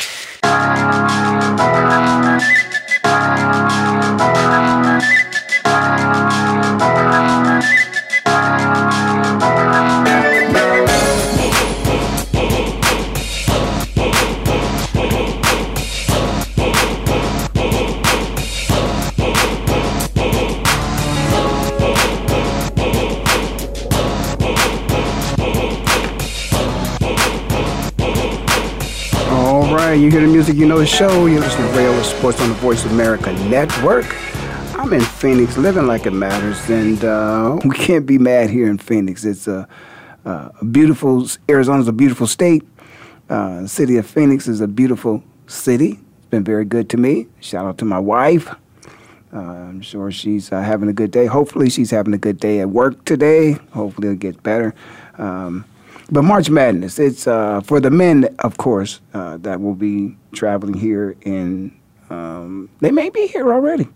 Sound. You hear the music, you know the show. You listen to Ray Ellis Sports on the Voice of America Network. I'm in Phoenix, living like it matters, and uh, we can't be mad here in Phoenix. It's a, a beautiful. Arizona's a beautiful state. Uh, the city of Phoenix is a beautiful city. It's been very good to me. Shout out to my wife. Uh, I'm sure she's uh, having a good day. Hopefully, she's having a good day at work today. Hopefully, it'll get better. Um, but March Madness, it's uh, for the men, of course, uh, that will be traveling here. and um, they may be here already,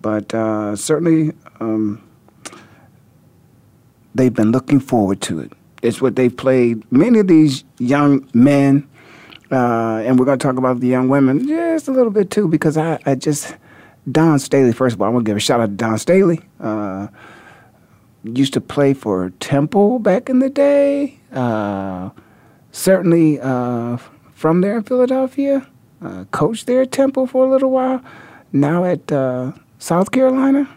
but uh, certainly um, they've been looking forward to it. It's what they've played. Many of these young men, uh, and we're going to talk about the young women just a little bit too, because I, I just Dawn Staley. First of all, I want to give a shout out to Dawn Staley uh, used to play for Temple back in the day. Uh, certainly uh, from there in Philadelphia. Uh, coached there at Temple for a little while. Now at uh, South Carolina.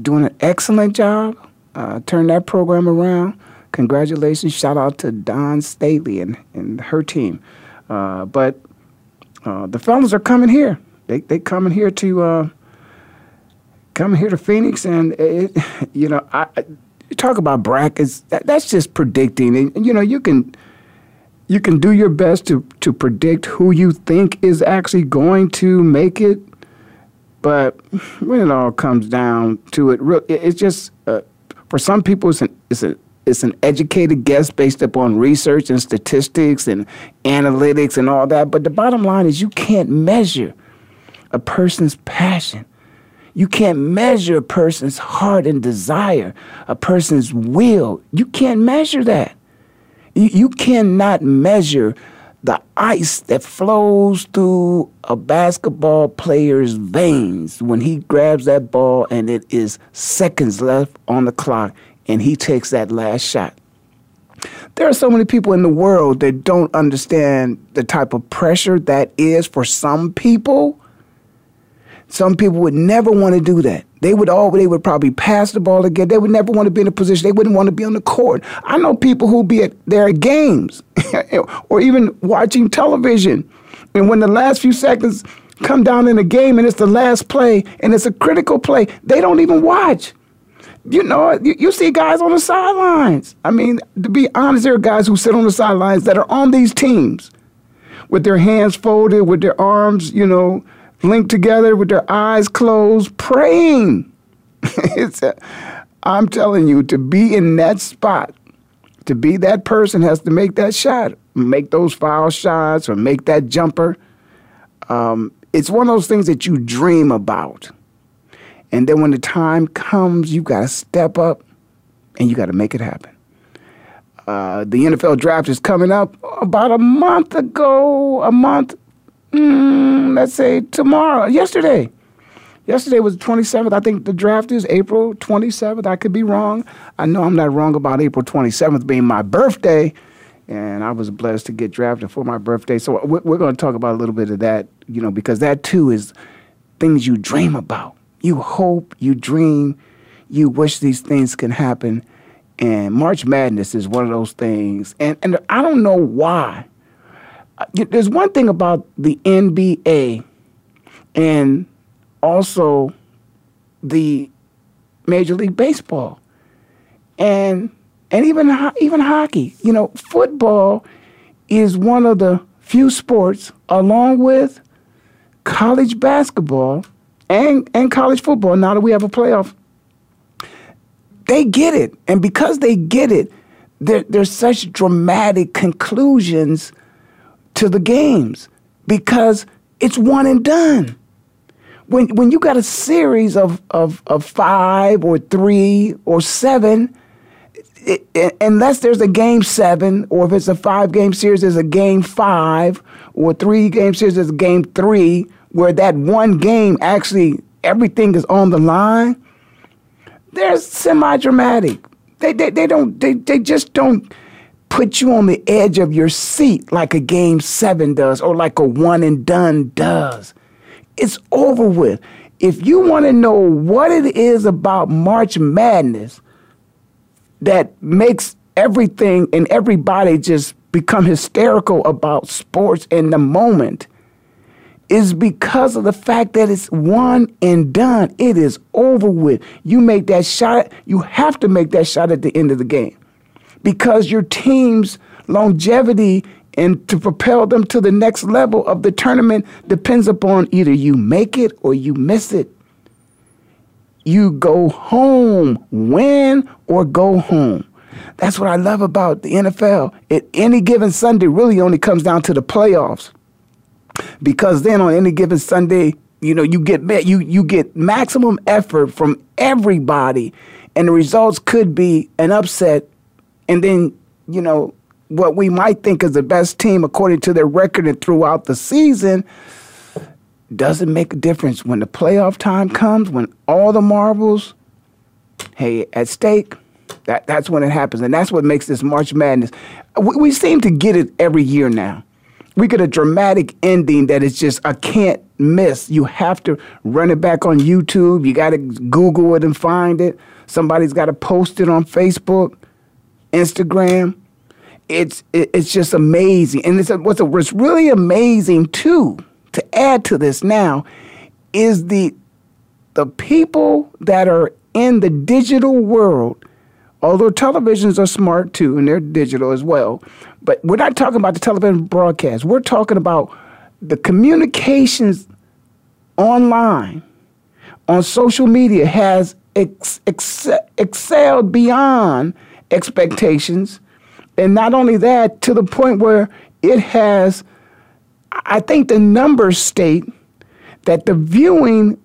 Doing an excellent job. Uh, turned that program around. Congratulations. Shout out to Dawn Staley and, and her team. Uh, but the fellas are coming here. They they coming here to coming here to Phoenix, and it, you know, I, talk about brackets. That, that's just predicting, and you know, you can you can do your best to to predict who you think is actually going to make it, but when it all comes down to it, it's just uh, for some people, it's an it's a it's an educated guess based upon research and statistics and analytics and all that. But the bottom line is you can't measure a person's passion you can't measure a person's heart and desire, a person's will. You can't measure that. You, you cannot measure the ice that flows through a basketball player's veins when he grabs that ball and it is seconds left on the clock and he takes that last shot. There are so many people in the world that don't understand the type of pressure that is for some people some people would never want to do that. They would all they would probably pass the ball again. They would never want to be in a position. They wouldn't want to be on the court. I know people who be at their games or even watching television. And when the last few seconds come down in the game and it's the last play and it's a critical play, they don't even watch. You know, you, you see guys on the sidelines. I mean, to be honest, there are guys who sit on the sidelines that are on these teams with their hands folded, with their arms, you know, linked together with their eyes closed, praying. it's a, I'm telling you, to be in that spot, to be that person has to make that shot, make those foul shots, or make that jumper. Um, it's one of those things that you dream about. And then when the time comes, you got to step up and you got to make it happen. Uh, the NFL draft is coming up about a month ago, a month mm, let's say tomorrow, yesterday. Yesterday was the 27th. I think the draft is April 27th. I could be wrong. I know I'm not wrong about April 27th being my birthday. And I was blessed to get drafted for my birthday. So we're, we're going to talk about a little bit of that, you know, because that too is things you dream about. You hope, you dream, you wish these things can happen. And March Madness is one of those things. And, and I don't know why there's one thing about the NBA and also the Major League Baseball and and even even hockey. You know, football is one of the few sports, along with college basketball and, and college football, now that we have a playoff, they get it. And because they get it, there, there's such dramatic conclusions to the games because it's one and done. When, when you got a series of, of, of five or three or seven, it, it, unless there's a game seven, or if it's a five game series, there's a game five, or three game series, there's a game three, where that one game actually everything is on the line. They're semi dramatic. They, they, they don't they, they just don't put you on the edge of your seat like a game seven does or like a one and done does. It's over with. If you want to know what it is about March Madness that makes everything and everybody just become hysterical about sports in the moment, is because of the fact that it's one and done. It is over with. You make that shot, you have to make that shot at the end of the game because your team's longevity and to propel them to the next level of the tournament depends upon either you make it or you miss it. You go home, win or go home. That's what I love about the NFL. At any given Sunday really only comes down to the playoffs because then on any given Sunday, you know, you get you you get maximum effort from everybody, and the results could be an upset, and then you know what we might think is the best team according to their record and throughout the season doesn't make a difference when the playoff time comes when all the marbles hey at stake that, that's when it happens and that's what makes this march madness we, we seem to get it every year now we get a dramatic ending that is just a can't miss. You have to run it back on YouTube. You got to Google it and find it. Somebody's got to post it on Facebook, Instagram. It's it, it's just amazing, and it's what's, what's really amazing too. To add to this now, is the the people that are in the digital world although televisions are smart too and they're digital as well. But we're not talking about the television broadcast. We're talking about the communications online on social media has ex- ex- excelled beyond expectations. And not only that, to the point where it has, I think the numbers state that the viewing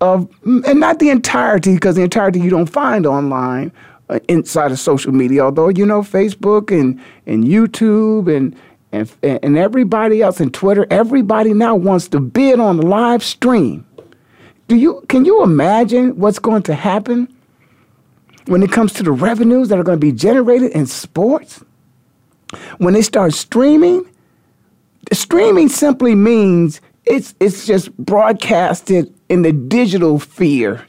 of, and not the entirety, because the entirety you don't find online, uh, inside of social media. Although you know Facebook and and YouTube and and and everybody else and Twitter, everybody now wants to bid on the live stream. Do you can you imagine what's going to happen when it comes to the revenues that are going to be generated in sports? When they start streaming, streaming simply means it's it's just broadcasted in the digital sphere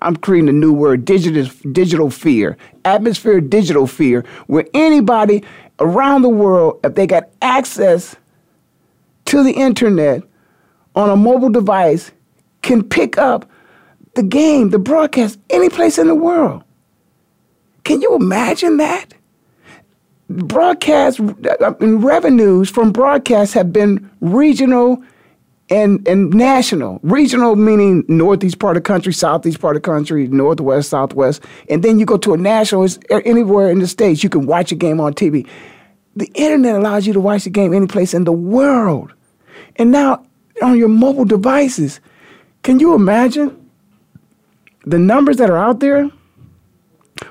I'm creating a new word, digital, digital fear, atmosphere digital fear, where anybody around the world, if they got access to the internet on a mobile device, can pick up the game, the broadcast, any place in the world. Can you imagine that? Broadcast uh, revenues from broadcasts have been regional and and national, regional meaning northeast part of the country, southeast part of the country, northwest, southwest, and then you go to a national. It's anywhere in the states you can watch a game on TV. The internet allows you to watch the game any place in the world, and now on your mobile devices. Can you imagine the numbers that are out there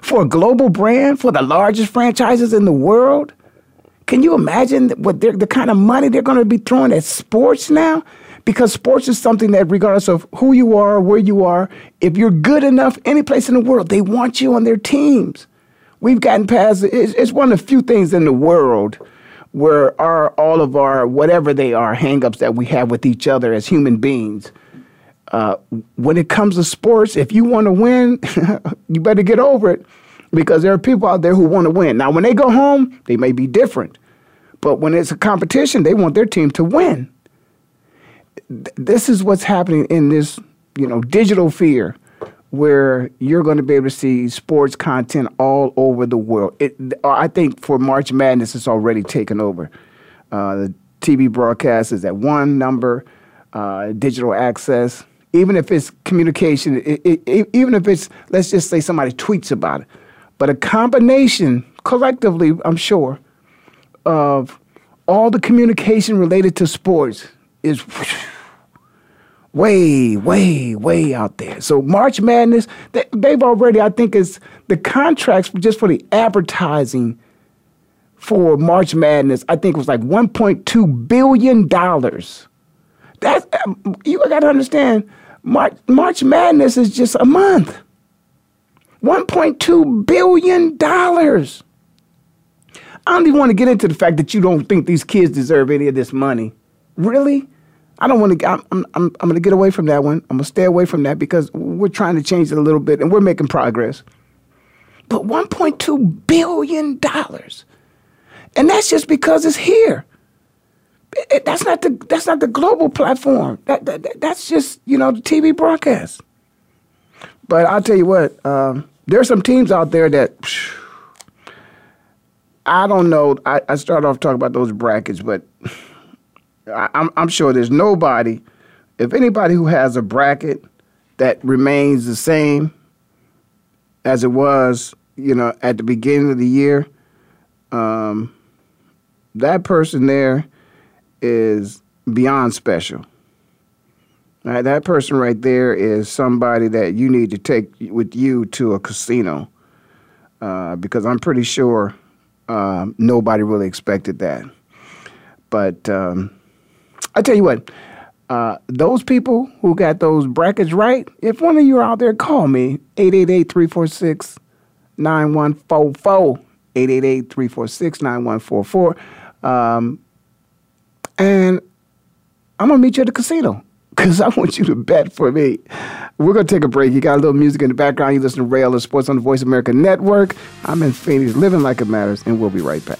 for a global brand for the largest franchises in the world? Can you imagine what the kind of money they're going to be throwing at sports now? because sports is something that, regardless of who you are, where you are, if you're good enough any place in the world, they want you on their teams. We've gotten past it's, one of the few things in the world where our all of our whatever they are hangups that we have with each other as human beings. Uh, when it comes to sports, if you want to win, you better get over it because there are people out there who want to win. Now, when they go home, they may be different, but when it's a competition, they want their team to win this is what's happening in this, you know, digital fear where you're going to be able to see sports content all over the world. It, I think for March Madness, it's already taken over. Uh, the TV broadcast is at one number, uh, digital access. Even if it's communication, it, it, even if it's let's just say somebody tweets about it, but a combination collectively, I'm sure, of all the communication related to sports is way, way, way out there. So March Madness, they, have already, I think, is the contracts just for the advertising for March Madness. I think was like 1.2 billion dollars. That's um, you got to understand. March, March Madness is just a month. 1.2 billion dollars. I don't even want to get into the fact that you don't think these kids deserve any of this money. Really? I don't want to. I'm, I'm, I'm going to get away from that one. I'm going to stay away from that because we're trying to change it a little bit and we're making progress. But 1.2 billion dollars, and that's just because it's here. It, that's not the that's not the global platform. That, that, that's just you know the TV broadcast. But I'll tell you what. Um, there are some teams out there that. Phew, I don't know. I, I start off talking about those brackets, but I, I'm, I'm sure there's nobody, if anybody who has a bracket that remains the same as it was, you know, at the beginning of the year, um, that person there is beyond special. Right, that person right there is somebody that you need to take with you to a casino, uh, because I'm pretty sure um, nobody really expected that. But um, I tell you what, uh, those people who got those brackets right, if one of you are out there, call me 888 346 9144. 888 346 9144. And I'm to meet you at the casino because I want you to bet for me. We're going to take a break. You got a little music in the background. You listen to Ray Ellis Sports on the Voice America Network. I'm in Phoenix, living like it matters, and we'll be right back.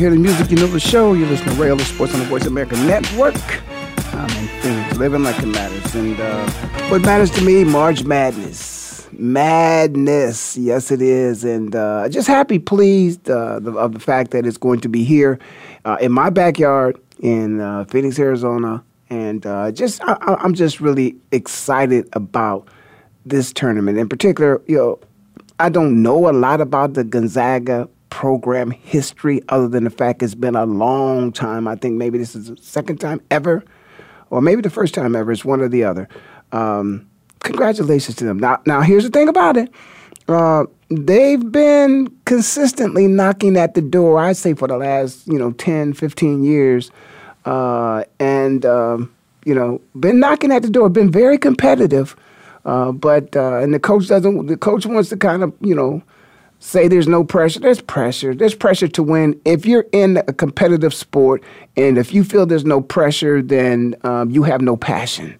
Hear the music, you know the show. You listen to Ellis Sports on the Voice America Network. I'm in Phoenix, living like it matters. And uh, what matters to me, March Madness. Madness, yes, it is. And uh, just happy, pleased uh, the, of the fact that it's going to be here uh, in my backyard in uh, Phoenix, Arizona. And uh, just, I, I'm just really excited about this tournament. In particular, you know, I don't know a lot about the Gonzaga program history other than the fact it's been a long time. I think maybe this is the second time ever, or maybe the first time ever. It's one or the other. Um, congratulations to them. Now, now here's the thing about it. Uh, they've been consistently knocking at the door, I'd say, for the last, you know, 10, 15 years. Uh, and, um, you know, been knocking at the door, been very competitive. Uh, but, uh, and the coach doesn't, the coach wants to kind of, you know, say there's no pressure. There's pressure. There's pressure to win. If you're in a competitive sport and if you feel there's no pressure, then um, you have no passion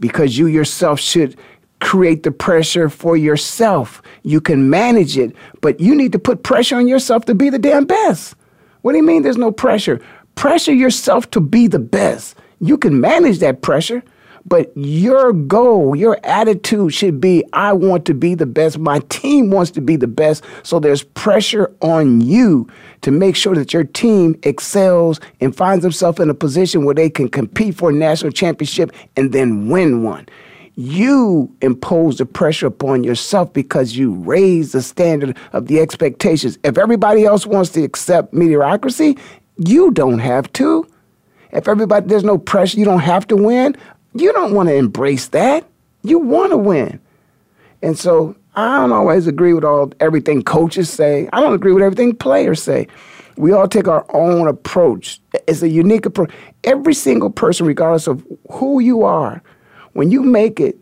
because you yourself should create the pressure for yourself. You can manage it, but you need to put pressure on yourself to be the damn best. What do you mean there's no pressure? Pressure yourself to be the best. You can manage that pressure, but your goal, your attitude should be I want to be the best. My team wants to be the best. So there's pressure on you to make sure that your team excels and finds themselves in a position where they can compete for a national championship and then win one you impose the pressure upon yourself because you raise the standard of the expectations. If everybody else wants to accept mediocrity, you don't have to. If everybody there's no pressure, you don't have to win. You don't want to embrace that. You want to win. And so I don't always agree with all everything coaches say. I don't agree with everything players say. We all take our own approach. It's a unique approach. Every single person, regardless of who you are, when you make it,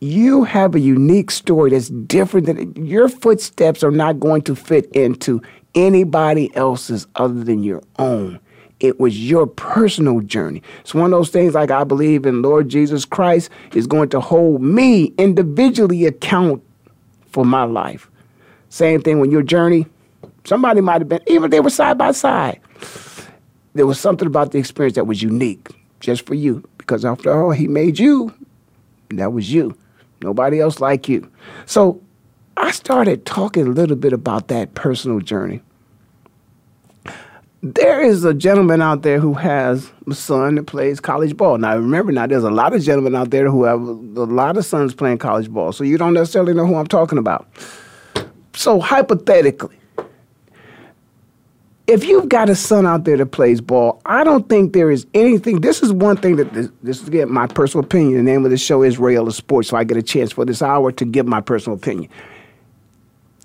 you have a unique story that's different than your footsteps are not going to fit into anybody else's other than your own. It was your personal journey. It's one of those things like I believe in Lord Jesus Christ is going to hold me individually account for my life. Same thing when your journey, somebody might have been, even if they were side by side, there was something about the experience that was unique just for you because after all, he made you. That was you. Nobody else like you. So I started talking a little bit about that personal journey. There is a gentleman out there who has a son that plays college ball. Now, remember, now there's a lot of gentlemen out there who have a lot of sons playing college ball, so you don't necessarily know who I'm talking about. So, hypothetically, if you've got a son out there that plays ball, I don't think there is anything. This is one thing that this, this is again my personal opinion. The name of the show is Ray Ellis Sports, so I get a chance for this hour to give my personal opinion.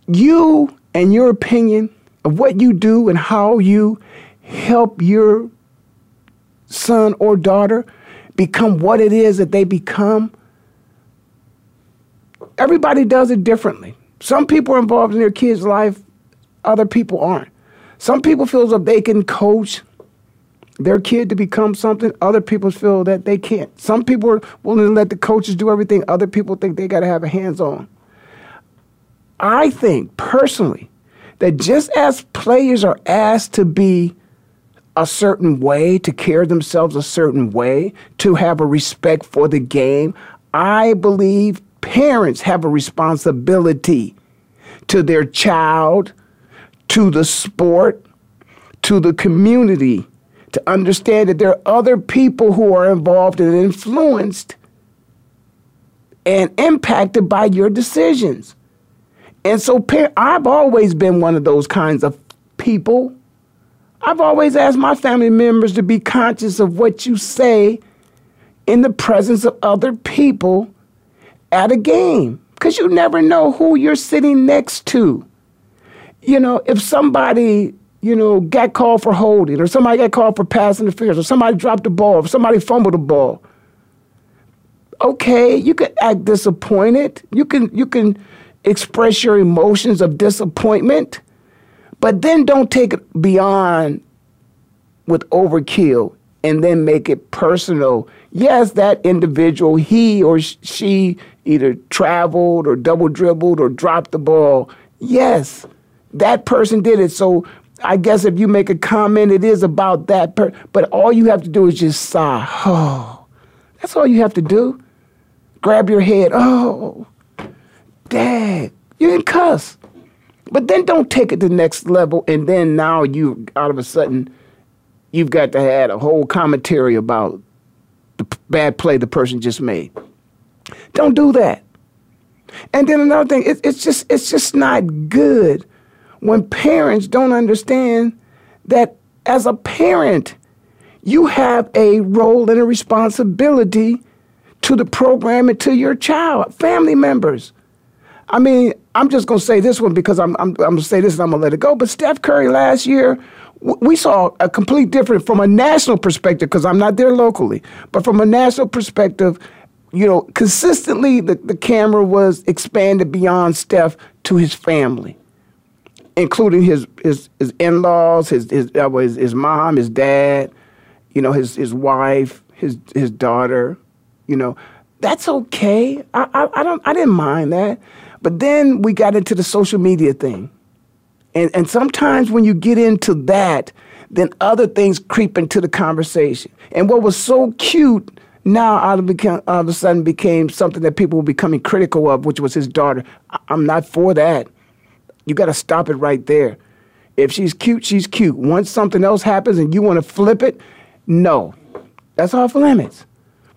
You and your opinion what you do and how you help your son or daughter become what it is that they become. Everybody does it differently. Some people are involved in their kids' life, other people aren't. Some people feel as if they can coach their kid to become something. Other people feel that they can't. Some people are willing to let the coaches do everything. Other people think they got to have a hands on. I think personally that just as players are asked to be a certain way, to carry themselves a certain way, to have a respect for the game, I believe parents have a responsibility to their child to the sport, to the community, to understand that there are other people who are involved and influenced and impacted by your decisions. And so I've always been one of those kinds of people. I've always asked my family members to be conscious of what you say in the presence of other people at a game because you never know who you're sitting next to you know, if somebody, you know, got called for holding, or somebody got called for pass interference, or somebody dropped the ball, or somebody fumbled the ball, okay, you can act disappointed. You can you can express your emotions of disappointment, but then don't take it beyond with overkill and then make it personal. Yes, that individual, he or she either traveled or double dribbled or dropped the ball. Yes, that person did it. So I guess if you make a comment, it is about that person. But all you have to do is just sigh. Oh, that's all you have to do. Grab your head. Oh, dad, you can cuss. But then don't take it to the next level, and then now you all of a sudden you've got to add a whole commentary about the bad play the person just made. Don't do that. And then another thing, it, it's just it's just not good when parents don't understand that as a parent, you have a role and a responsibility to the program and to your child, family members. I mean, I'm just going to say this one because I'm, I'm, I'm going to say this and I'm going to let it go. But Steph Curry last year, we saw a complete difference from a national perspective because I'm not there locally, but from a national perspective, you know, consistently the, the camera was expanded beyond Steph to his family, including his his, his in-laws, his his, uh, his his mom, his dad, you know, his his wife, his his daughter, you know. That's okay. I, I, I don't I didn't mind that. But then we got into the social media thing. And, and sometimes when you get into that, then other things creep into the conversation. And what was so cute now all of, become, all of a sudden became something that people were becoming critical of, which was his daughter. I'm not for that. You got to stop it right there. If she's cute, she's cute. Once something else happens and you want to flip it, no. That's off limits.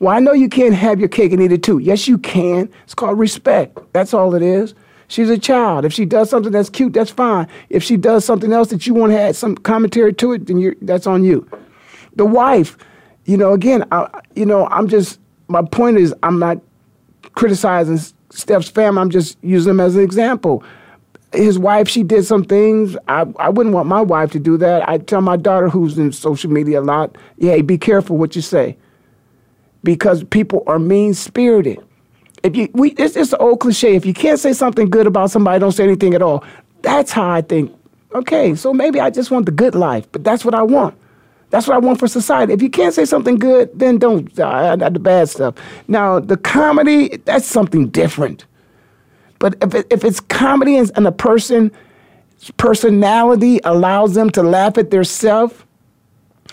Well, I know you can't have your cake and eat it too. Yes, you can. It's called respect. That's all it is. She's a child. If she does something that's cute, that's fine. If she does something else that you want to add some commentary to it, then that's on you. The wife, you know, again, I, you know, I'm just, my point is, I'm not criticizing Steph's family. I'm just using them as an example. His wife, she did some things. I, I wouldn't want my wife to do that. I tell my daughter, who's in social media a lot, yeah, be careful what you say, because people are mean spirited. If you, we, it's, it's an old cliche. If you can't say something good about somebody, don't say anything at all. That's how I think. Okay, so maybe I just want the good life, but that's what I want. That's what I want for society. If you can't say something good, then don't uh, the bad stuff. Now, the comedy, that's something different. But if, it, if it's comedy and, a person personality allows them to laugh at their self,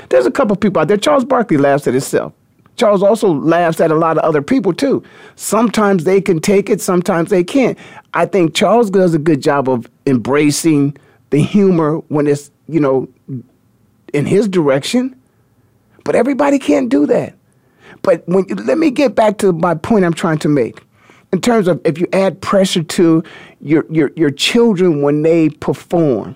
there's a couple people out there. Charles Barkley laughs at himself. Charles also laughs at a lot of other people too. Sometimes they can take it, sometimes they can't. I think Charles does a good job of embracing the humor when it's, you know, in his direction. But everybody can't do that. But when let me get back to my point I'm trying to make. In terms of if you add pressure to your your, your children when they perform.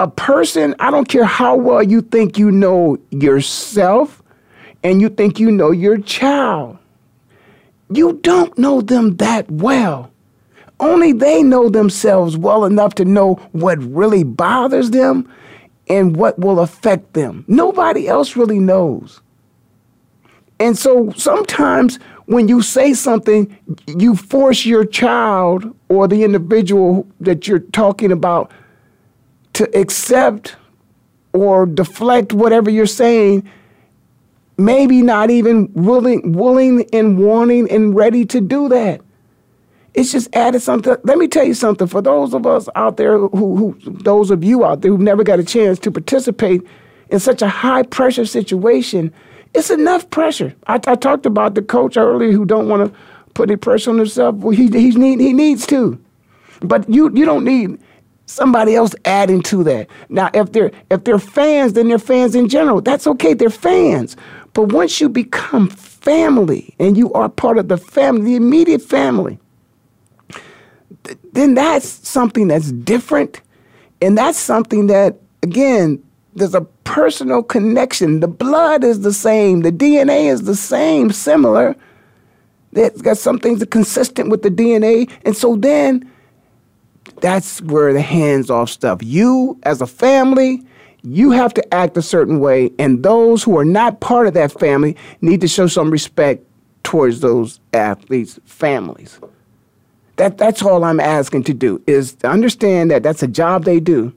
A person, I don't care how well you think you know yourself and you think you know your child. You don't know them that well. Only they know themselves well enough to know what really bothers them and what will affect them. Nobody else really knows. And so sometimes when you say something, you force your child or the individual that you're talking about to accept or deflect whatever you're saying, maybe not even willing, willing and wanting and ready to do that. It's just added something. Let me tell you something. For those of us out there who, who those of you out there who've never got a chance to participate in such a high pressure situation, it's enough pressure. I, I talked about the coach earlier who don't want to put any pressure on himself. Well, he he need he needs to, but you you don't need somebody else adding to that. Now, if they're if they're fans, then they're fans in general. That's okay. They're fans. But once you become family and you are part of the family, the immediate family, then that's something that's different. And that's something that, again, there's a personal connection. The blood is the same, the DNA is the same, similar. There's got some things that consistent with the DNA. And so then that's where the hands off stuff. You, as a family, you have to act a certain way, and those who are not part of that family need to show some respect towards those athletes' families. That, that's all I'm asking to do is to understand that that's a job they do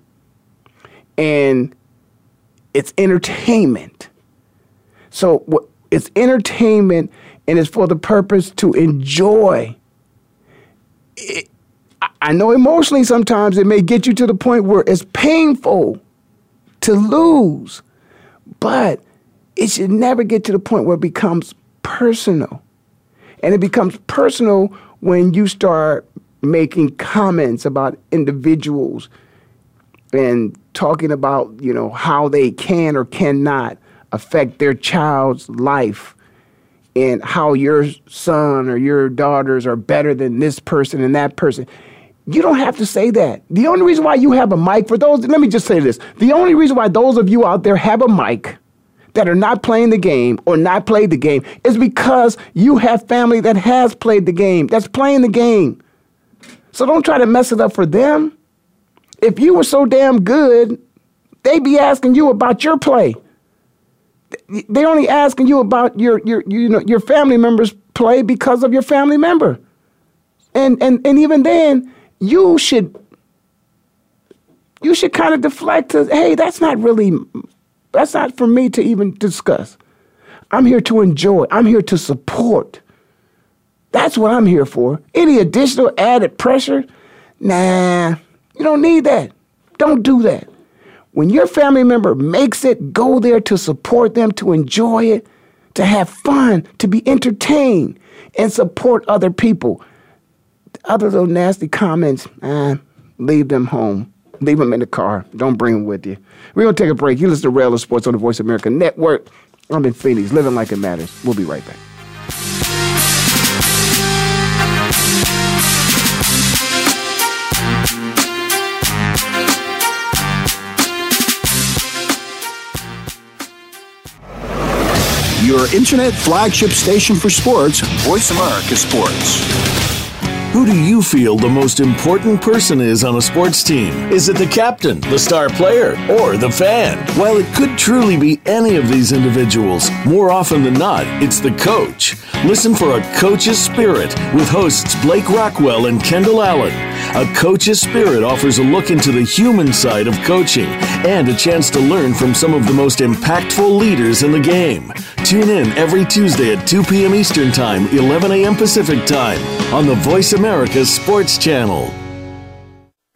and it's entertainment. So it's entertainment and it's for the purpose to enjoy. It, I know emotionally sometimes it may get you to the point where it's painful to lose, but it should never get to the point where it becomes personal. And it becomes personal when you start making comments about individuals and talking about, you know, how they can or cannot affect their child's life and how your son or your daughters are better than this person and that person. You don't have to say that. The only reason why you have a mic, for those, let me just say this the only reason why those of you out there have a mic that are not playing the game or not played the game is because you have family that has played the game, that's playing the game. So don't try to mess it up for them. If you were so damn good, they'd be asking you about your play. They're only asking you about your, your, you know, your family members' play because of your family member. And, and, and even then, you should you should kind of deflect to, hey, that's not really, that's not for me to even discuss. I'm here to enjoy. I'm here to support. That's what I'm here for. Any additional added pressure? Nah, you don't need that. Don't do that. When your family member makes it, go there to support them, to enjoy it, to have fun, to be entertained, and support other people. Other little nasty comments, eh, leave them home. Leave them in the car. Don't bring them with you. We're going to take a break. You listen to Ray Ellis Sports on the Voice of America Network. I'm in Phoenix, living like it matters. We'll be right back. Your internet flagship station for sports, Voice America Sports. Who do you feel the most important person is on a sports team? Is it the captain, the star player, or the fan? While it could truly be any of these individuals, more often than not, it's the coach. Listen for A Coach's Spirit with hosts Blake Rockwell and Kendall Allen. A Coach's Spirit offers a look into the human side of coaching and a chance to learn from some of the most impactful leaders in the game. Tune in every Tuesday at 2 p.m. Eastern Time, 11 a.m. Pacific Time on the Voice America Sports Channel.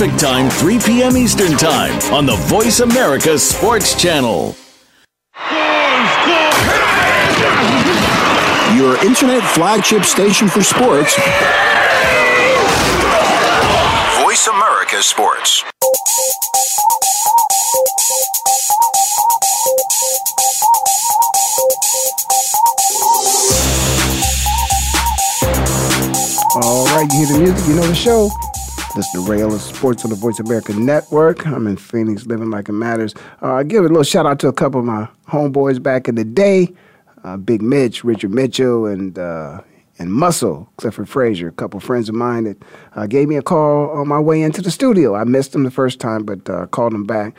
Pacific Time, 3 p.m. Eastern Time on the Voice America Sports Channel. Your internet flagship station for sports. Voice America Sports. All right, you hear the music, you know the show. Listen to Ray Ellis Sports on the Voice America Network. I'm in Phoenix, living like it matters. Uh, I give a little shout out to a couple of my homeboys back in the day, uh, Big Mitch, Richard Mitchell, and uh, and Muscle, Clifford Frazier, a couple of friends of mine that uh, gave me a call on my way into the studio. I missed them the first time, but uh, called them back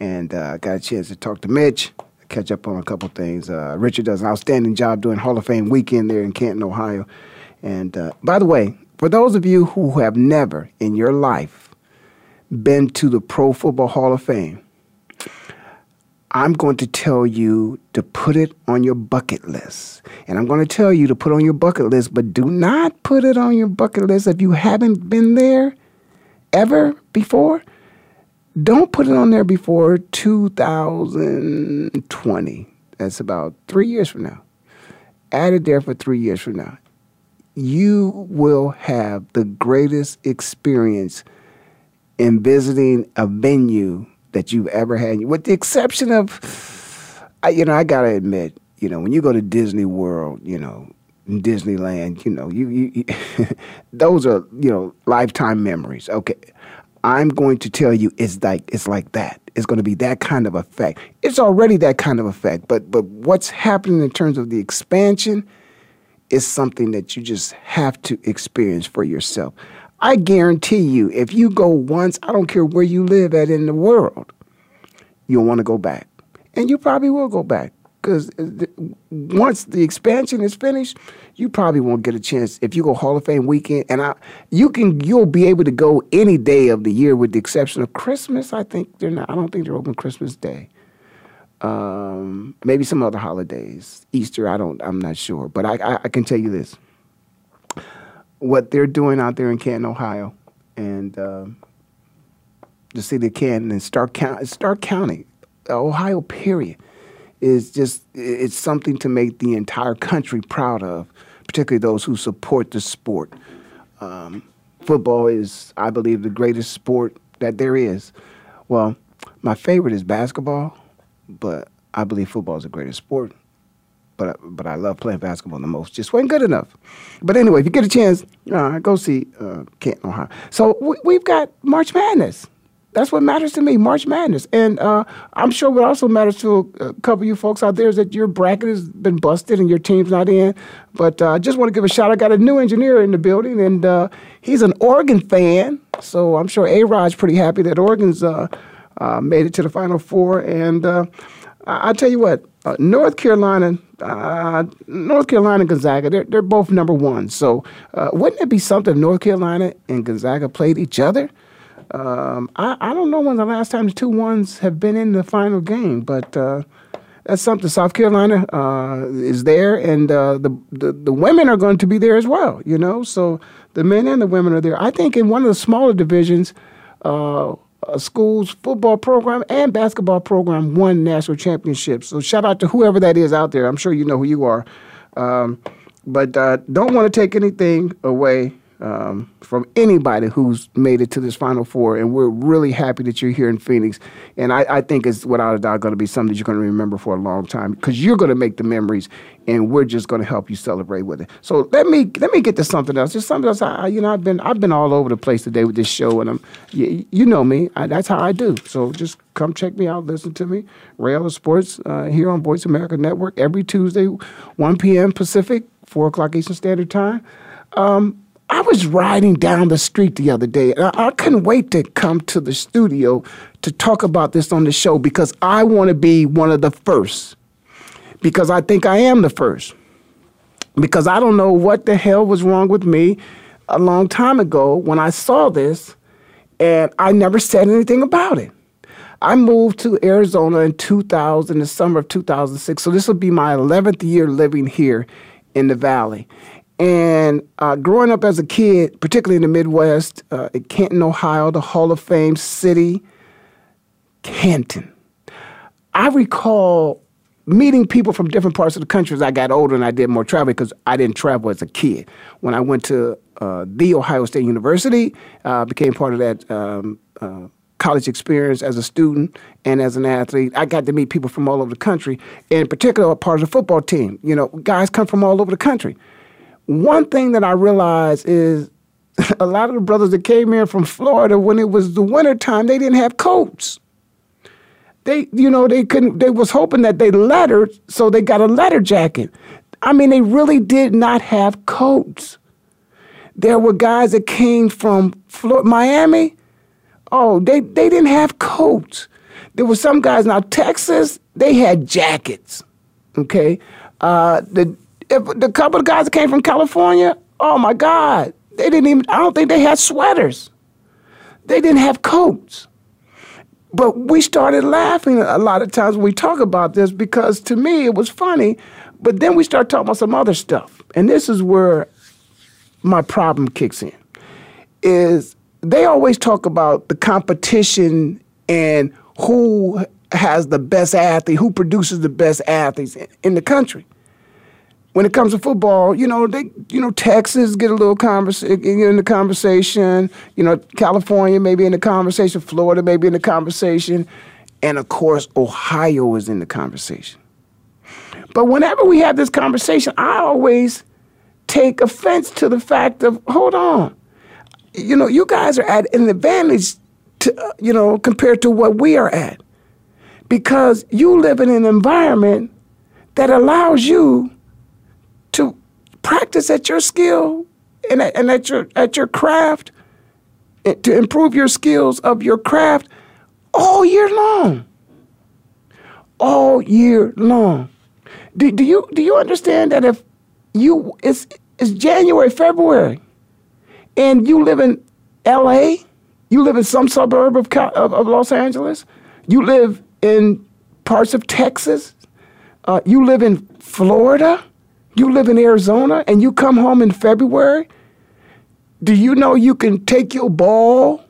and uh, got a chance to talk to Mitch, catch up on a couple things. Richard does an outstanding job doing Hall of Fame weekend there in Canton, Ohio. And by the way, for those of you who have never in your life been to the Pro Football Hall of Fame, I'm going to tell you to put it on your bucket list. And I'm going to tell you to put on your bucket list, but do not put it on your bucket list if you haven't been there ever before. Don't put it on there before 2020. That's about three years from now. Add it there for three years from now you will have the greatest experience in visiting a venue that you've ever had, with the exception of, you know, I gotta admit, you know, when you go to Disney World, you know, Disneyland, you know, you, you, you those are you know lifetime memories. Okay, I'm going to tell you, it's like it's like that. It's going to be that kind of effect. It's already that kind of effect, but but what's happening in terms of the expansion? Is something that you just have to experience for yourself. I guarantee you, if you go once, I don't care where you live at in the world, you'll want to go back. And you probably will go back because uh, once the expansion is finished, you probably won't get a chance if you go Hall of Fame weekend. And I, you can, you'll be able to go any day of the year, with the exception of Christmas. I think they're not. I don't think they're open Christmas Day. Um, maybe some other holidays, Easter. I don't. I'm not sure, but I, I, I can tell you this: what they're doing out there in Canton, Ohio, and uh, the city of Canton and Stark County, Stark County, Ohio. Period is just it's something to make the entire country proud of, particularly those who support the sport. Um, football is, I believe, the greatest sport that there is. Well, my favorite is basketball, but I believe football is the greatest sport. But but I love playing basketball the most. Just wasn't good enough. But anyway, if you get a chance, uh, go see uh, Canton, Ohio. So we, we've got March Madness that's what matters to me, March Madness. And uh, I'm sure what also matters to a, couple of you folks out there is that your bracket has been busted and your team's not in. But uh, I uh, just want to give a shout. I got a new engineer in the building, and uh, he's an Oregon fan. So I'm sure A Rod's pretty happy that Oregon's uh, uh, made it to the Final Four. And I- will tell you what, North Carolina. North Carolina and Gonzaga, they're, they're both number one. So, wouldn't it be something if North Carolina and Gonzaga played each other? Um, I, I don't know when the last time the two ones have been in the final game, but uh, that's something. South Carolina uh, is there, and uh, the, the the women are going to be there as well. You know, so the men and the women are there. I think in one of the smaller divisions, uh, school's football program and basketball program won national championships. So shout out to whoever that is out there. I'm sure you know who you are, um, but uh, don't want to take anything away um, from anybody who's made it to this Final Four, and we're really happy that you're here in Phoenix. And I, I think it's without a doubt going to be something that you're going to remember for a long time because you're going to make the memories, and we're just going to help you celebrate with it. So let me let me get to something else. Just something else. I, you know, I've been I've been all over the place today with this show, and I'm you, you know me. I, that's how I do. So just come check me out, listen to me. Ray Ellis Sports uh, here on Voice America Network every Tuesday, 1 p.m. Pacific, 4 o'clock Eastern Standard Time. Um, was riding down the street the other day, and I, I, couldn't wait to come to the studio to talk about this on the show because I want to be one of the first. Because I think I am the first. Because I don't know what the hell was wrong with me a long time ago when I saw this, and I never said anything about it. I moved to Arizona in 2000, the summer of 2006. So this will be my 11th year living here in the Valley. And uh, growing up as a kid, particularly in the Midwest, uh, in Canton, Ohio, the Hall of Fame city, Canton. I recall meeting people from different parts of the country as I got older and I did more travel because I didn't travel as a kid. When I went to uh, the Ohio State University, uh, became part of that um, uh, college experience as a student and as an athlete. I got to meet people from all over the country, and in particular, part of the football team. You know, guys come from all over the country. One thing that I realized is a lot of the brothers that came here from Florida when it was the wintertime, they didn't have coats. They, you know, they couldn't, they was hoping that they lettered, so they got a letter jacket. I mean, they really did not have coats. There were guys that came from Florida, Miami. Oh, they, they didn't have coats. There were some guys now Texas. They had jackets. Okay, uh, the the couple of guys that came from California, oh my God, they didn't even, I don't think they had sweaters. They didn't have coats. But we started laughing a lot of times when we talk about this because to me it was funny. But then we start talking about some other stuff. And this is where my problem kicks in. Is they always talk about the competition and who has the best athlete, who produces the best athletes in the country when it comes to football, you know, they, you know, Texas get a little conversation eh, eh, in the conversation. You know, California maybe in the conversation, Florida maybe in the conversation, and of course, Ohio is in the conversation. But whenever we have this conversation, I always take offense to the fact of, hold on, you know, you guys are at an advantage, to, uh, you know, compared to what we are at, because you live in an environment that allows you practice at your skill and at, and at your at your craft to improve your skills of your craft all year long. all year long. Do, do you do you understand that if you it's it's January, February, and you live in L.A., you live in some suburb of, of, of Los Angeles, you live in parts of Texas, uh, you live in Florida, you live in Arizona, and you come home in February. Do you know you can take your ball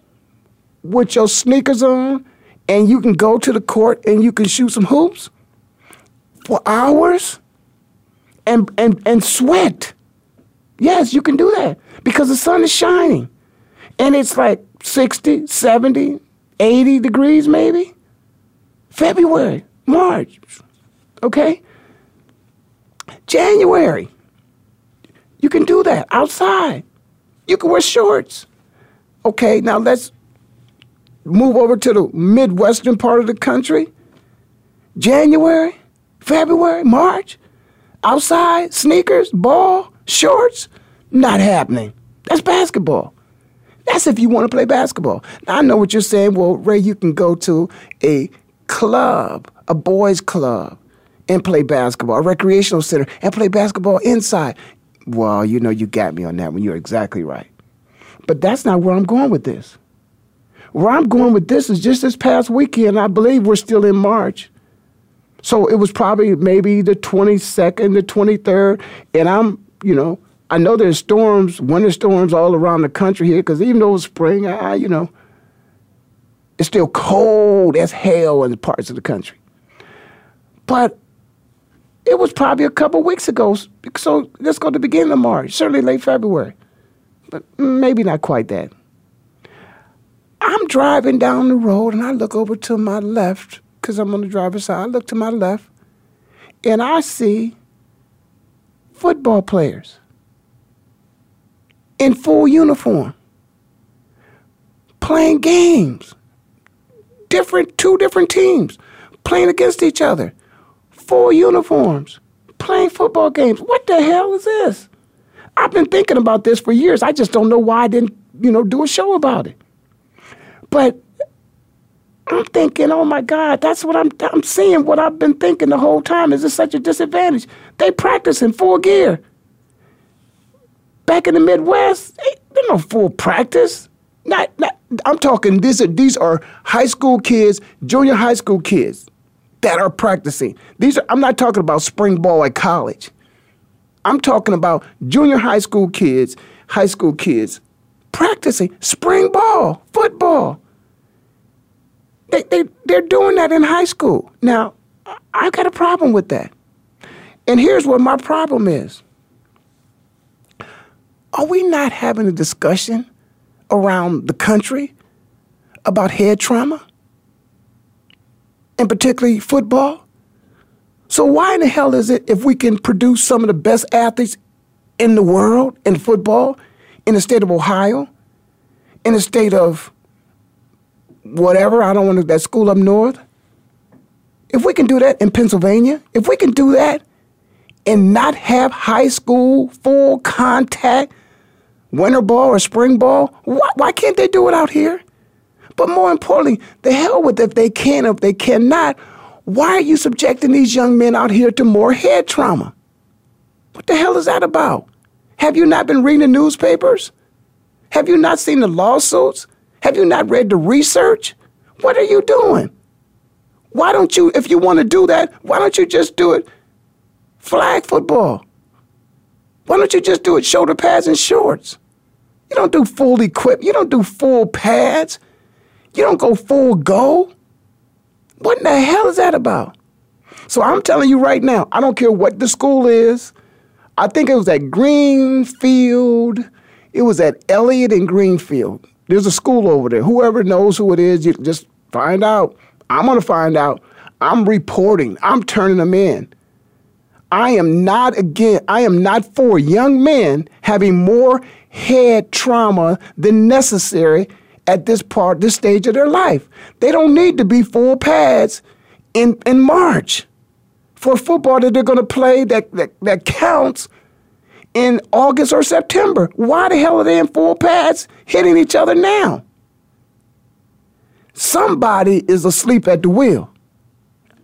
with your sneakers on and you can go to the court and you can shoot some hoops for hours and, and, and sweat? Yes, you can do that because the sun is shining. And it's like 60, 70, 80 degrees maybe. February, March, okay? January. You can do that outside. You can wear shorts. Okay, now let's move over to the Midwestern part of the country. January, February, March, outside, sneakers, ball, shorts, not happening. That's basketball. That's if you want to play basketball. Now, I know what you're saying. Well, Ray, you can go to a club, a boys' club, and play basketball, a recreational center, and play basketball inside. Well, you know, you got me on that one. You're exactly right. But that's not where I'm going with this. Where I'm going with this is just this past weekend, I believe we're still in March. So it was probably maybe the 22nd, the 23rd, and I'm, you know, I know there's storms, winter storms all around the country here, because even though it's spring, I, you know, it's still cold as hell in parts of the country. But it was probably a couple weeks ago. So let's go to the beginning of March, certainly late February, but maybe not quite that. I'm driving down the road and I look over to my left because I'm on the driver's side. I look to my left and I see football players in full uniform playing games. Different, two different teams playing against each other full uniforms, playing football games. What the hell is this? I've been thinking about this for years. I just don't know why I didn't, you know, do a show about it. But I'm thinking, oh my God, that's what I'm I'm seeing what I've been thinking the whole time. Is this such a disadvantage? They practice in full gear. Back in the Midwest, there's no full practice. Not, not I'm talking these are these are high school kids, junior high school kids that are practicing. These are, I'm not talking about spring ball at college. I'm talking about junior high school kids, high school kids practicing spring ball, football. They, they, they're doing that in high school. Now, I've got a problem with that. And here's what my problem is Are we not having a discussion around the country about head trauma? And particularly football. So why in the hell is it if we can produce some of the best athletes in the world in football in the state of Ohio, in the state of whatever, I don't want to, that school up north. If we can do that in Pennsylvania, if we can do that and not have high school full contact winter ball or spring ball, why, why can't they do it out here? But more importantly, the hell with if they can, if they cannot, why are you subjecting these young men out here to more head trauma? What the hell is that about? Have you not been reading the newspapers? Have you not seen the lawsuits? Have you not read the research? What are you doing? Why don't you, if you want to do that, why don't you just do it flag football? Why don't you just do it shoulder pads and shorts? You don't do full equip. You don't do full pads. You don't go full go. What in the hell is that about? So I'm telling you right now, I don't care what the school is. I think it was at Greenfield. It was at Elliot and Greenfield. There's a school over there. Whoever knows who it is, you just find out. I'm going to find out. I'm reporting. I'm turning them in. I am not again, I am not for young men having more head trauma than necessary at this part, this stage of their life. They don't need to be full pads in, in March for football that they're going to play that, that, that counts in August or September. Why the hell are they in full pads hitting each other now? Somebody is asleep at the wheel.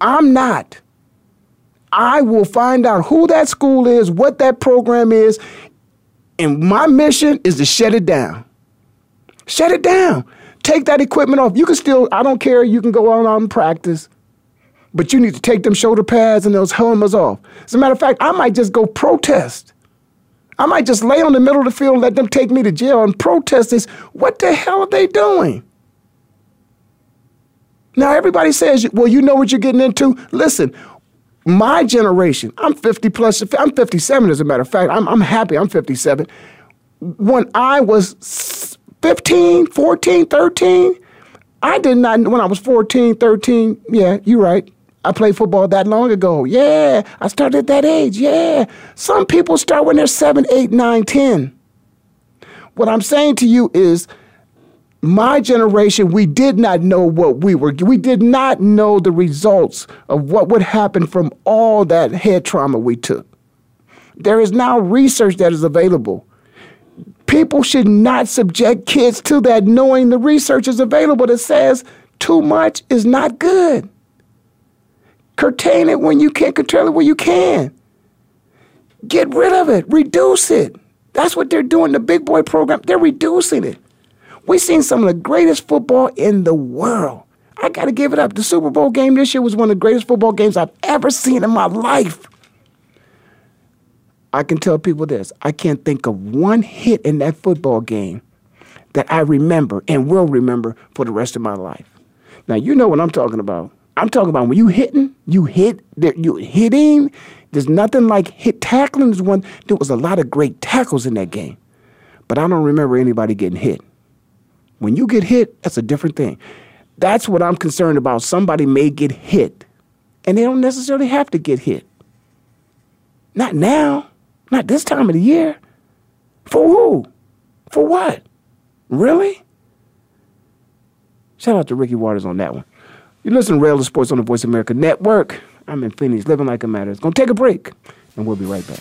I'm not. I will find out who that school is, what that program is, and my mission is to shut it down. Shut it down. Take that equipment off. You can still, I don't care, you can go on out and practice, but you need to take them shoulder pads and those helmets off. As a matter of fact, I might just go protest. I might just lay on the middle of the field and let them take me to jail and protest this. What the hell are they doing? Now, everybody says, well, you know what you're getting into. Listen, my generation, I'm 50 plus, I'm 57 as a matter of fact. I'm, I'm happy I'm 57. When I was 15, 14, 13, I did not, when I was 14, 13, yeah, you're right. I played football that long ago. Yeah, I started at that age. Yeah. Some people start when they're 7, 8, 9, 10. What I'm saying to you is, my generation, we did not know what we were. We did not know the results of what would happen from all that head trauma we took. There is now research that is available. People should not subject kids to that knowing the research is available that says too much is not good. Curtain it when you can't control it when you can. Get rid of it, reduce it. That's what they're doing, the big boy program. They're reducing it. We've seen some of the greatest football in the world. I got to give it up. The Super Bowl game this year was one of the greatest football games I've ever seen in my life. I can tell people this I can't think of one hit in that football game that I remember and will remember for the rest of my life. Now, you know what I'm talking about. I'm talking about when you hitting, you hit, you hitting. There's nothing like hit tackling. Is one. There was a lot of great tackles in that game, but I don't remember anybody getting hit. When you get hit, that's a different thing. That's what I'm concerned about. Somebody may get hit, and they don't necessarily have to get hit. Not now, not this time of the year. For who? For what? Really? Shout out to Ricky Watters on that one. You listen to Ray Ellis Sports on the Voice America Network. I'm in Phoenix, living like it matters. Gonna take a break, and we'll be right back.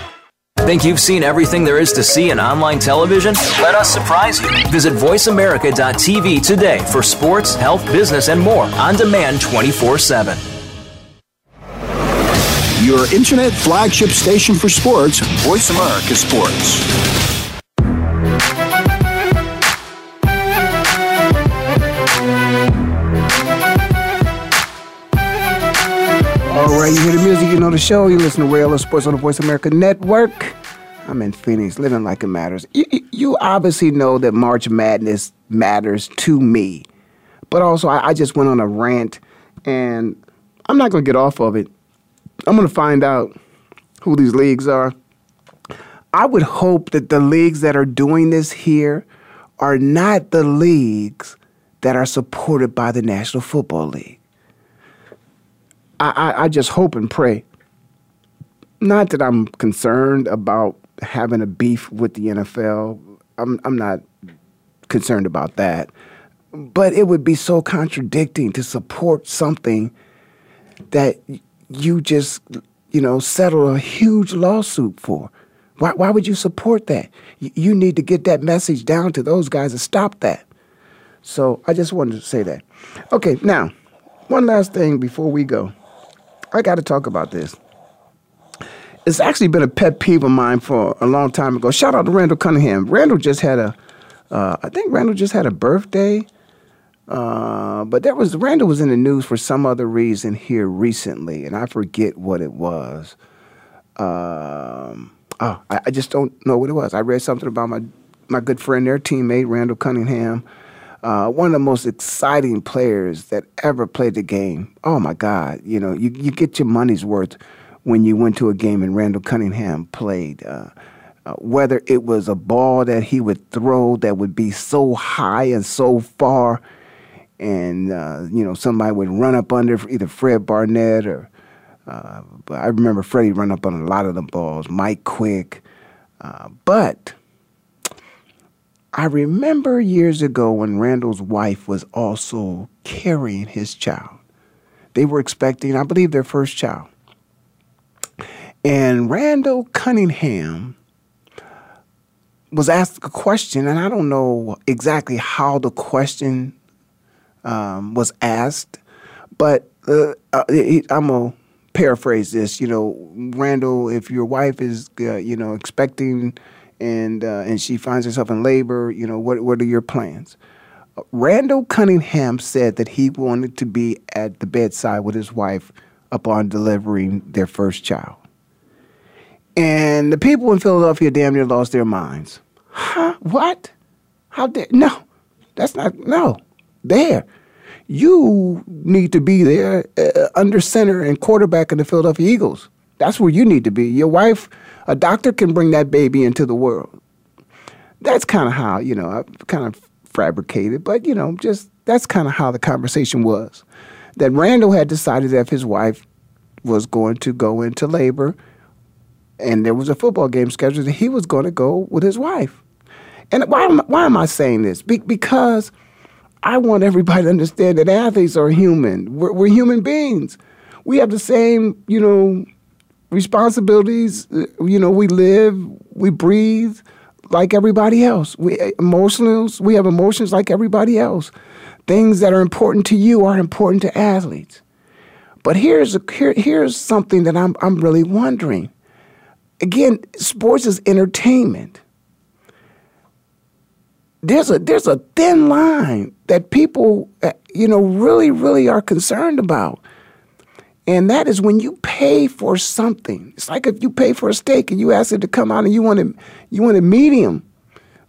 Think you've seen everything there is to see in online television? Let us surprise you. Visit VoiceAmerica.tv today for sports, health, business, and more on demand 24 7. Your internet flagship station for sports, Voice America Sports. All right, you hear music, you know the show. You listen to Ray Ellis Sports on the Voice America Network. I'm in Phoenix, living like it matters. You, you obviously know that March Madness matters to me, but also I, I just went on a rant, and I'm not going to get off of it. I'm going to find out who these leagues are. I would hope that the leagues that are doing this here are not the leagues that are supported by the National Football League. I, I, I just hope and pray. Not that I'm concerned about having a beef with the NFL. I'm I'm not concerned about that. But it would be so contradicting to support something that you just, you know, settle a huge lawsuit for. Why, why would you support that? You need to get that message down to those guys and stop that. So I just wanted to say that. Okay, now, one last thing before we go. I got to talk about this. It's actually been a pet peeve of mine for a long time ago. Shout out to Randall Cunningham. Randall just had a, uh, I think Randall just had a birthday. Uh, but there was Randall was in the news for some other reason here recently, and I forget what it was. Um, oh, I, I, just don't know what it was. I read something about my my good friend, their teammate Randall Cunningham, uh, one of the most exciting players that ever played the game. Oh my God! You know, you you get your money's worth when you went to a game and Randall Cunningham played. Uh, uh, whether it was a ball that he would throw that would be so high and so far, and uh, you know somebody would run up under either Fred Barnett or uh, I remember Freddie run up on a lot of the balls, Mike Quick, uh, but I remember years ago when Randall's wife was also carrying his child. They were expecting, I believe, their first child. And Randall Cunningham was asked a question, and I don't know exactly how the question um, was asked, but uh, uh I'm going to paraphrase this. You know, Randall, if your wife is, uh, you know, expecting and uh, and she finds herself in labor. You know, what what are your plans? Randall Cunningham said that he wanted to be at the bedside with his wife upon delivering their first child. And the people in Philadelphia damn near lost their minds. Huh? What? How dare? No, that's not. No, there. You need to be there uh, under center and quarterback of the Philadelphia Eagles. That's where you need to be. Your wife a doctor can bring that baby into the world. That's kind of how, you know, I kind of fabricated, but, you know, just that's kind of how the conversation was. That Randall had decided that if his wife was going to go into labor and there was a football game scheduled, that he was going to go with his wife. And why am, why am I saying this? Be- because I want everybody to understand that athletes are human. We're, we're human beings. We have the same, you know, responsibilities. You know, we live, we breathe like everybody else. We emotionals, we have emotions like everybody else. Things that are important to you are important to athletes. But here's a, here, here's something that I'm I'm really wondering. Again, sports is entertainment. There's a there's a thin line that people uh, you know really really are concerned about. And that is when you pay for something. It's like if you pay for a steak and you ask it to come out and you want it, you want a medium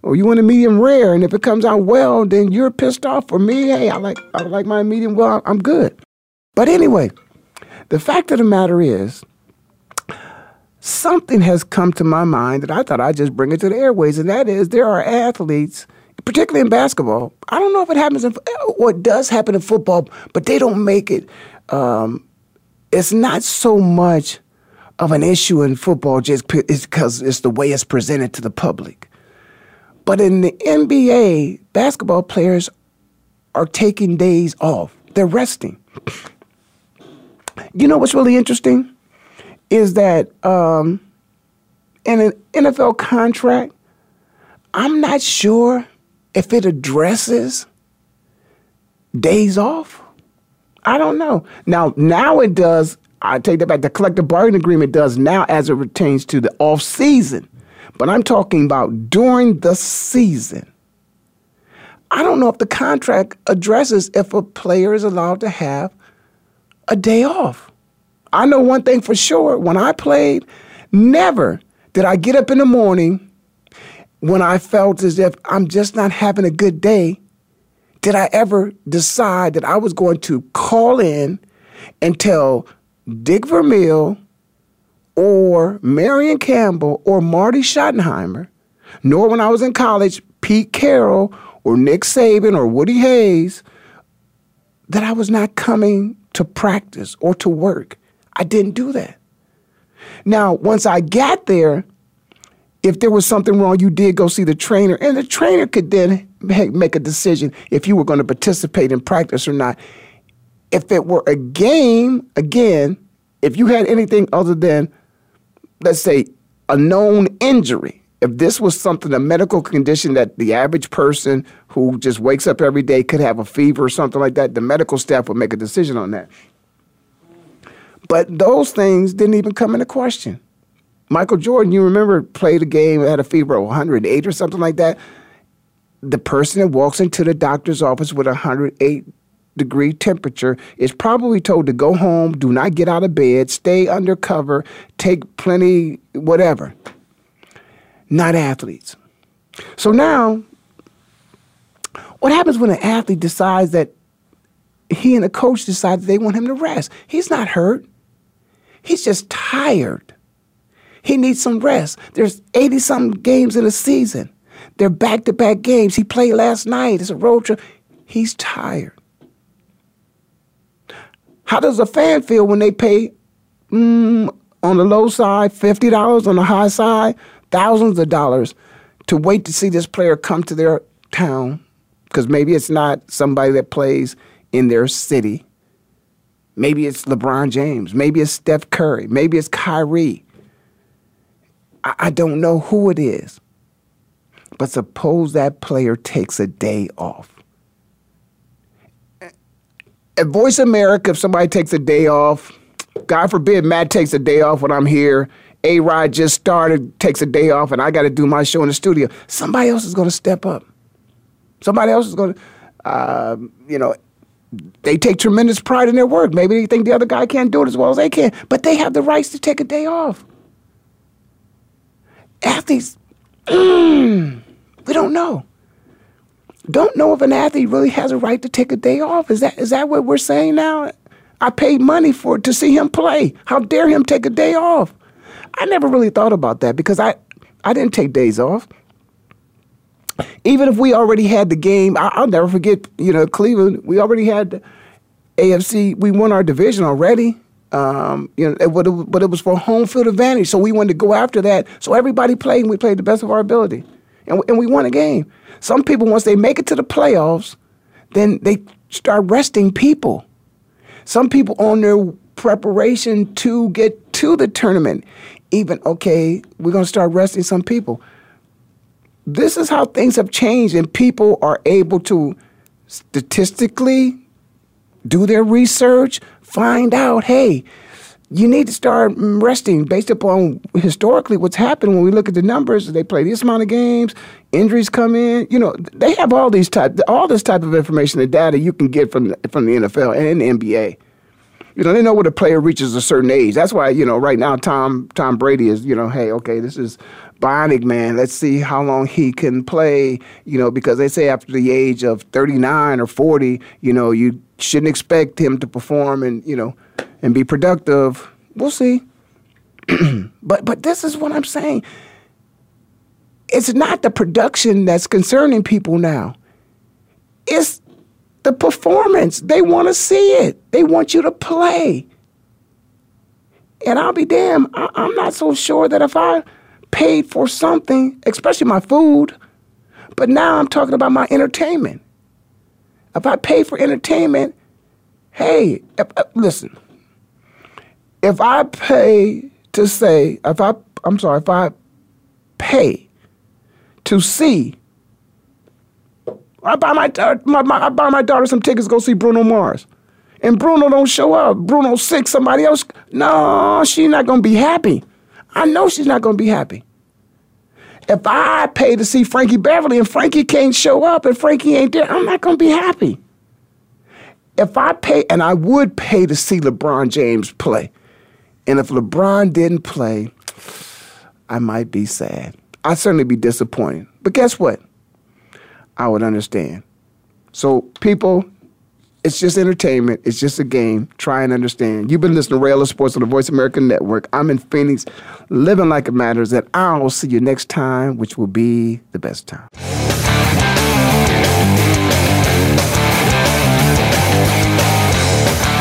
or you want a medium rare, and if it comes out well, then you're pissed off. For me, hey, I like I like my medium well. I'm good. But anyway, the fact of the matter is, something has come to my mind that I thought I'd just bring it to the airways, and that is there are athletes, particularly in basketball. I don't know if it happens in, or it does happen in football, but they don't make it. Um, it's not so much of an issue in football just because it's the way it's presented to the public. But in the NBA, basketball players are taking days off. They're resting. You know what's really interesting is that um, in an NFL contract, I'm not sure if it addresses days off. I don't know. Now, now it does. I take that back. The collective bargaining agreement does now as it pertains to the off season. But I'm talking about during the season. I don't know if the contract addresses if a player is allowed to have a day off. I know one thing for sure. When I played, never did I get up in the morning when I felt as if I'm just not having a good day did I ever decide that I was going to call in and tell Dick Vermeil or Marion Campbell or Marty Schottenheimer, nor when I was in college, Pete Carroll or Nick Saban or Woody Hayes, that I was not coming to practice or to work. I didn't do that. Now, once I got there, if there was something wrong, you did go see the trainer, and the trainer could then make a decision if you were going to participate in practice or not. If it were a game, again, if you had anything other than, let's say, a known injury, if this was something, a medical condition that the average person who just wakes up every day could have a fever or something like that, the medical staff would make a decision on that. But those things didn't even come into question. Michael Jordan, you remember, played a game, had a fever of 108 or something like that. The person that walks into the doctor's office with a 108 degree temperature is probably told to go home, do not get out of bed, stay under cover, take plenty, whatever. Not athletes. So now, what happens when an athlete decides that he and the coach decide that they want him to rest? He's not hurt. He's just tired. He needs some rest. There's 80 some games in a season. They're back to back games. He played last night. It's a road trip. He's tired. How does a fan feel when they pay mm, on the low side, $50, on the high side, thousands of dollars to wait to see this player come to their town? Because maybe it's not somebody that plays in their city. Maybe it's LeBron James. Maybe it's Steph Curry. Maybe it's Kyrie. I, I don't know who it is. But suppose that player takes a day off. At Voice America, if somebody takes a day off, God forbid Matt takes a day off when I'm here, A Rod just started, takes a day off, and I got to do my show in the studio, somebody else is going to step up. Somebody else is going to, uh, you know, they take tremendous pride in their work. Maybe they think the other guy can't do it as well as they can, but they have the rights to take a day off. Athletes, mm, we don't know. Don't know if an athlete really has a right to take a day off. Is that is that what we're saying now? I paid money for to see him play. How dare him take a day off? I never really thought about that because I I didn't take days off even if we already had the game, I, will never forget, you know, Cleveland, we already had the AFC, we won our division already. Um, you know, but it, but it was for home field advantage. So we wanted to go after that. So everybody played, and we played the best of our ability. And we, and we won a game. Some people, once they make it to the playoffs, then they start resting people. Some people on their preparation to get to the tournament, even, okay, we're going to start resting some people this is how things have changed, and people are able to statistically do their research, find out, hey, you need to start resting based upon historically what's happened when we look at the numbers. They play this amount of games, injuries come in. You know, they have all these type, all this type of information and data you can get from the, from the NFL and the NBA. You know, they know when a player reaches a certain age. That's why you know right now Tom Tom Brady is you know, hey, okay, this is Bionic Man. Let's see how long he can play, you know, because they say after the age of 39 or 40, you know, you shouldn't expect him to perform and, you know, and be productive. We'll see. but but this is what I'm saying. It's not the production that's concerning people now. It's the performance. They want to see it. They want you to play. And I'll be damned, I- I'm not so sure that if I paid for something, especially my food, but now I'm talking about my entertainment. If I pay for entertainment, hey, if, uh, listen, if I pay to say, if I, I'm sorry, if I pay to see, I buy my, my, my I buy my daughter some tickets to go see Bruno Mars, and Bruno don't show up. Bruno sick, somebody else. No, she's not gonna be happy. I know she's not going to be happy. If I pay to see Frankie Beverly and Frankie can't show up and Frankie ain't there, I'm not going to be happy. If I pay, and I would pay to see LeBron James play, and if LeBron didn't play, I might be sad. I'd certainly be disappointed. But guess what? I would understand. So, people, it's just entertainment. It's just a game. Try and understand. You've been listening to Ray Ellis Sports on the Voice America Network. I'm in Phoenix, living like it matters, and I'll see you next time, which will be the best time.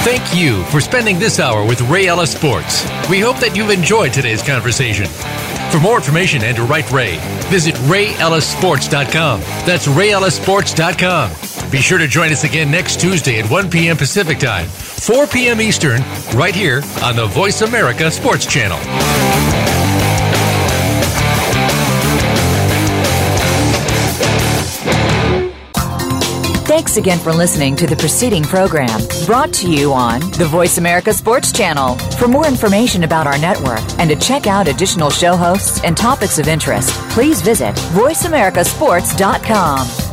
Thank you for spending this hour with Ray Ellis Sports. We hope that you've enjoyed today's conversation. For more information and to write Ray, visit rayellissports.com. That's rayellissports.com. Be sure to join us again next Tuesday at 1 p.m. Pacific Time, 4 p.m. Eastern, right here on the Voice America Sports Channel. Thanks again for listening to the preceding program brought to you on the Voice America Sports Channel. For more information about our network and to check out additional show hosts and topics of interest, please visit voiceamericasports.com.